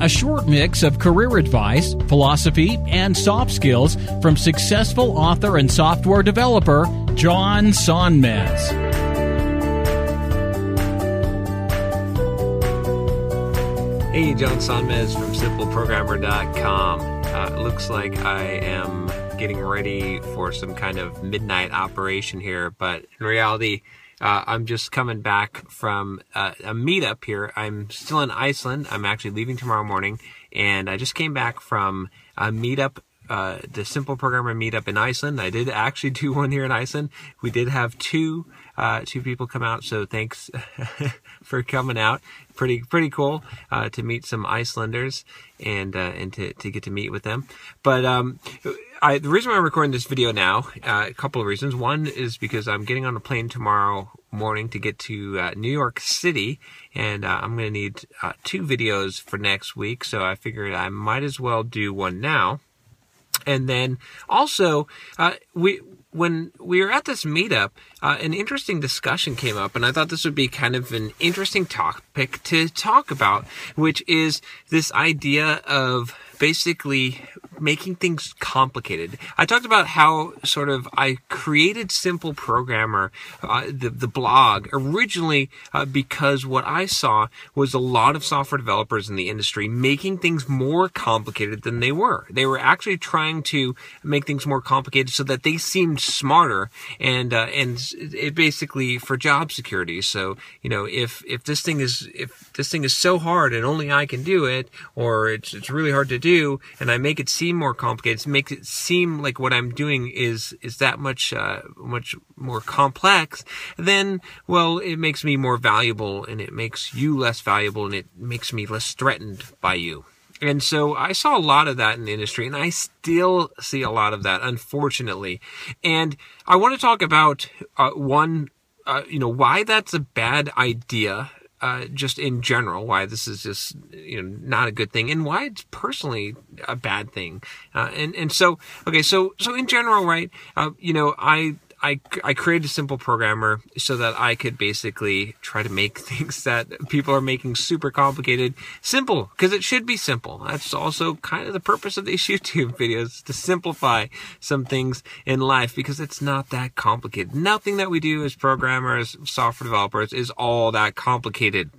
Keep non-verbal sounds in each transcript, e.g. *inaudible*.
a short mix of career advice, philosophy, and soft skills from successful author and software developer John Sonmez. Hey, John Sonmez from SimpleProgrammer.com. Uh, looks like I am getting ready for some kind of midnight operation here, but in reality, uh, I'm just coming back from uh, a meetup here. I'm still in Iceland. I'm actually leaving tomorrow morning, and I just came back from a meetup uh, the Simple Programmer meetup in Iceland. I did actually *laughs* do one here in Iceland. We did have two uh, two people come out, so thanks *laughs* for coming out. Pretty pretty cool uh, to meet some Icelanders and uh, and to, to get to meet with them. But um, I, the reason why I'm recording this video now, uh, a couple of reasons. One is because I'm getting on a plane tomorrow morning to get to uh, New York City, and uh, I'm going to need uh, two videos for next week. So I figured I might as well do one now. And then also, uh, we when we were at this meetup, uh, an interesting discussion came up, and I thought this would be kind of an interesting topic to talk about, which is this idea of basically making things complicated. I talked about how sort of I created Simple Programmer, uh, the the blog originally uh, because what I saw was a lot of software developers in the industry making things more complicated than they were. They were actually trying to make things more complicated so that they seemed smarter and uh, and it basically for job security. So you know if if this thing is if this thing is so hard and only I can do it, or it's it's really hard to do, and I make it seem more complicated, it makes it seem like what I'm doing is is that much uh, much more complex, then well, it makes me more valuable, and it makes you less valuable, and it makes me less threatened by you. And so I saw a lot of that in the industry, and I still see a lot of that, unfortunately. And I want to talk about uh, one, uh, you know, why that's a bad idea uh, just in general, why this is just you know not a good thing, and why it's personally a bad thing. Uh, and and so okay, so so in general, right? Uh, you know, I I, I created a simple programmer so that I could basically try to make *laughs* things that people are making super complicated simple because it should be simple. That's also kind of the purpose of these *laughs* YouTube videos to simplify some things in life because it's not that complicated. Nothing that we do as programmers, software developers is all that complicated.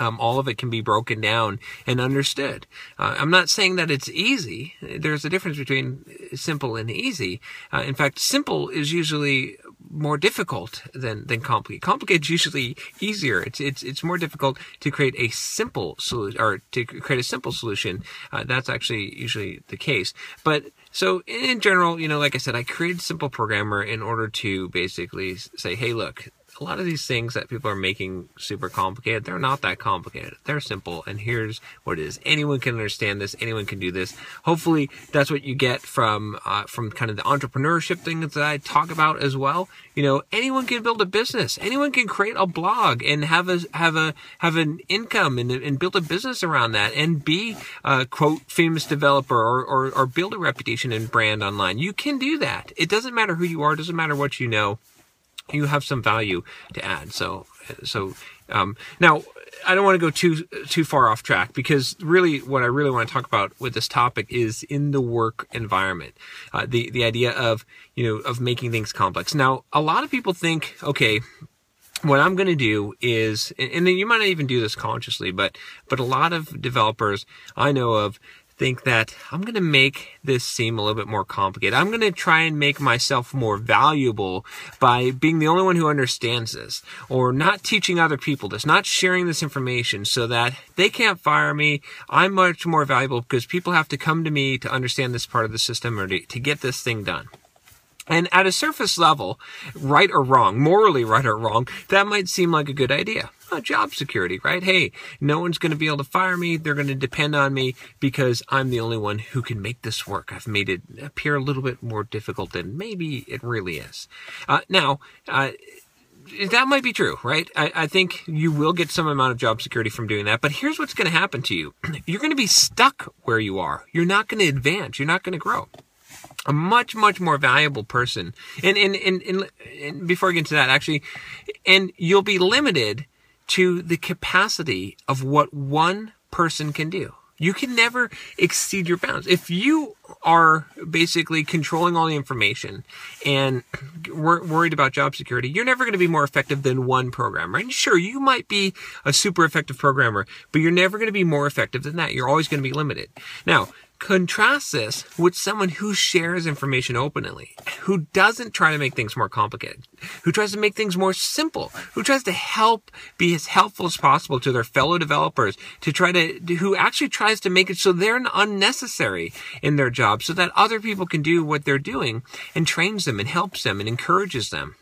Um, all of it can be broken down and understood. Uh, I'm not saying that it's easy. There's a difference between simple and easy. Uh, in fact, simple is usually more difficult than than complicated. Complicated is usually easier. It's it's it's more difficult to create a simple solution or to create a simple solution. Uh, that's actually usually the case. But so in general, you know, like I said, I created Simple Programmer in order to basically say, hey, look, a lot of these things that people are making super complicated, they're not that complicated. They're simple. And here's what it is. Anyone can understand this. Anyone can do this. Hopefully that's what you get from, uh, from kind of the entrepreneurship things that I talk about as well. You know, anyone can build a business. Anyone can create a blog and have a, have a, have an income and, and build a business around that and be a quote famous developer or, or, or build a reputation and brand online. You can do that. It doesn't matter who you are. It doesn't matter what you know you have some value to add. So, so um, now I don't want to go too too far off track because really what I really want to talk about with this topic is in the work environment, uh, the the idea of you know of making things complex. Now, a lot of people think, okay. What I'm going to do is, and then you might not even do this consciously, but but a lot of developers I know of think that I'm going to make this seem a little bit more complicated. I'm going to try and make myself more valuable by being the only one who understands this or not teaching other people this, not sharing this information so that they can't fire me. I'm much more valuable because people have to come to me to understand this part of the system or to, to get this thing done. And at a surface level, right or wrong, morally right or wrong, that might seem like a good idea. Job security, right? Hey, no one's going to be able to fire me. They're going to depend on me because I'm the only one who can make this work. I've made it appear a little bit more difficult than maybe it really is. Uh, now, uh, that might be true, right? I, I, think you will get some amount of job security from doing that. But here's what's going to happen to you. *clears throat* You're going to be stuck where you are. You're not going to advance. You're not going to grow. A much, much more valuable person. And, and, and, and, and before I get into that, actually, and you'll be limited to the capacity of what one person can do. You can never exceed your bounds. If you are basically controlling all the information and *clears throat* wor- worried about job security, you're never going to be more effective than one programmer. And sure, you might be a super effective programmer, but you're never going to be more effective than that. You're always going to be limited. Now, Contrast this with someone who shares information openly, who doesn't try to make things more complicated, who tries to make things more simple, who tries to help be as helpful as possible to their fellow developers, to try to, who actually tries to make it so they're unnecessary in their job so that other people can do what they're doing and trains them and helps them and encourages them.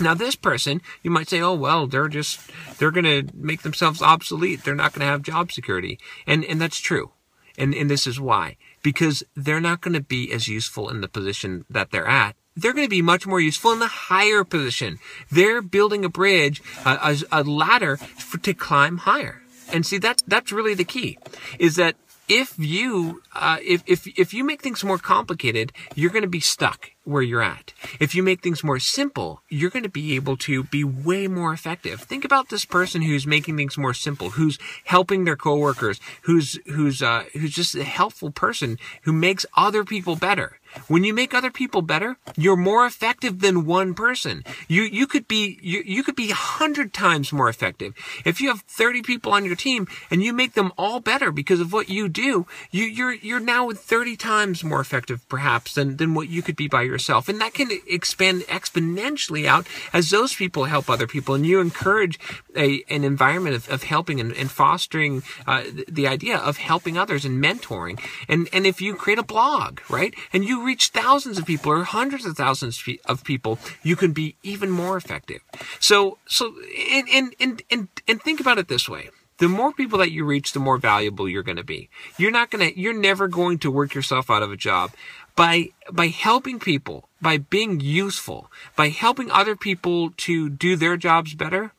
Now, this person, you might say, oh, well, they're just, they're going to make themselves obsolete. They're not going to have job security. And, and that's true. And, and this is why. Because they're not going to be as useful in the position that they're at. They're going to be much more useful in the higher position. They're building a bridge, a, a, ladder for, to climb higher. And see, that's, that's really the key, is that if you uh, if, if if you make things more complicated, you're going to be stuck where you're at. If you make things more simple, you're going to be able to be way more effective. Think about this person who's making things more simple, who's helping their coworkers, who's who's uh, who's just a helpful person who makes other people better. When you make other people better, you're more effective than one person. You, you could be, you, you could be a hundred times more effective. If you have 30 people on your team and you make them all better because of what you do, you, you're, you're now 30 times more effective perhaps than, than what you could be by yourself. And that can expand exponentially out as those people help other people and you encourage a, an environment of, of helping and, and fostering, uh, the, the idea of helping others and mentoring. And, and if you create a blog, right? And you reach thousands of people or hundreds of thousands of people, you can be even more effective. So, so, and, and, and, and, and think about it this way. The more people that you reach, the more valuable you're going to be. You're not going to, you're never going to work yourself out of a job by, by helping people, by being useful, by helping other people to do their jobs better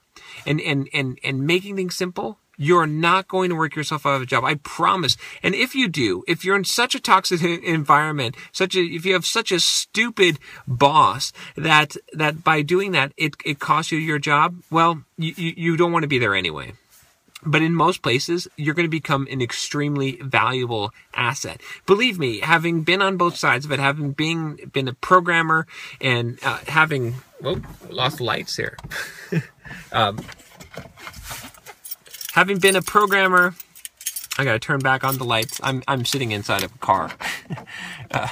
and, and, and, and making things simple you're not going to work yourself out of a job. I promise. And if you do, if you're in such a toxic *laughs* environment, such a, if you have such a stupid boss that, that by doing that, it, it costs you your job, well, you, you don't want to be there anyway. But in most places, you're going to become an extremely valuable asset. Believe me, having been on both sides of it, having been, been a programmer and uh, having, well, lost lights here. *laughs* um, having been a programmer, I gotta turn back on the lights. I'm, I'm sitting inside of a car. *laughs* uh,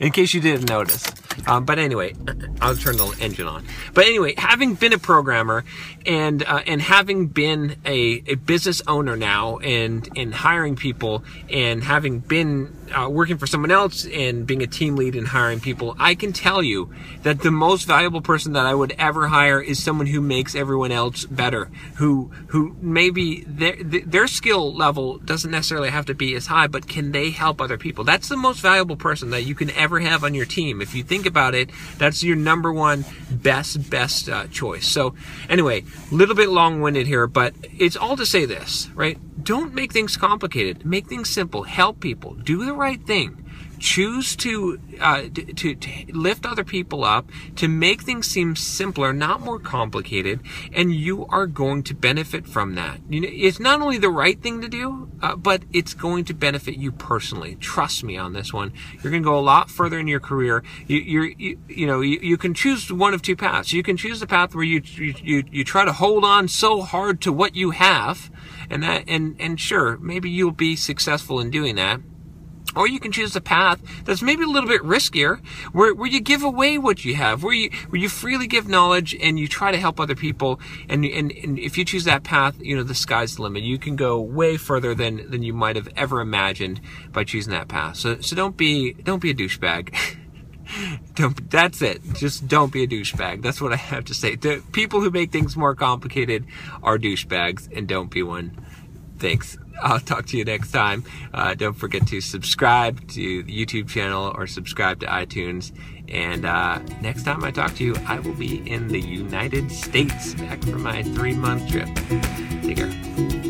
in case you didn't notice. Um, but anyway, I'll turn the engine on. But anyway, having been a programmer and uh, and having been a, a business owner now and and hiring people and having been uh, working for someone else and being a team lead and hiring people, I can tell you that the most valuable person that I would ever hire is someone who makes everyone else better. Who who maybe their their skill level doesn't necessarily have to be as high, but can they help other people? That's the most valuable person that you can ever have on your team. If you think about it, that's your number one best best uh, choice. So anyway, a little bit long winded here, but it's all to say this, right? Don't make things complicated. Make things simple. Help people. Do the right thing choose to, uh, to, to lift other people up, to make things seem simpler, not more complicated, and you are going to benefit from that. You know, it's not only the right thing to do, uh, but it's going to benefit you personally. Trust me on this one. You're going to go a lot further in your career. You, you're, you, you know, you, you can choose one of two paths. You can choose the path where you, you, you try to hold on so hard to what you have, and that, and, and sure, maybe you'll be successful in doing that or you can choose a path that's maybe a little bit riskier, where, where you give away what you have, where you where you freely give knowledge and you try to help other people. And, and, and if you choose that path, you know, the sky's the limit. You can go way further than, than you might have ever imagined by choosing that path. So so don't be don't be a douchebag. *laughs* don't. That's it. Just don't be a douchebag. That's what I have to say. The people who make things more complicated are douchebags, and don't be one. Thanks. I'll talk to you next time. Uh, don't forget to subscribe to the YouTube channel or subscribe to iTunes. And uh, next time I talk to you, I will be in the United States back from my three month trip. Take care.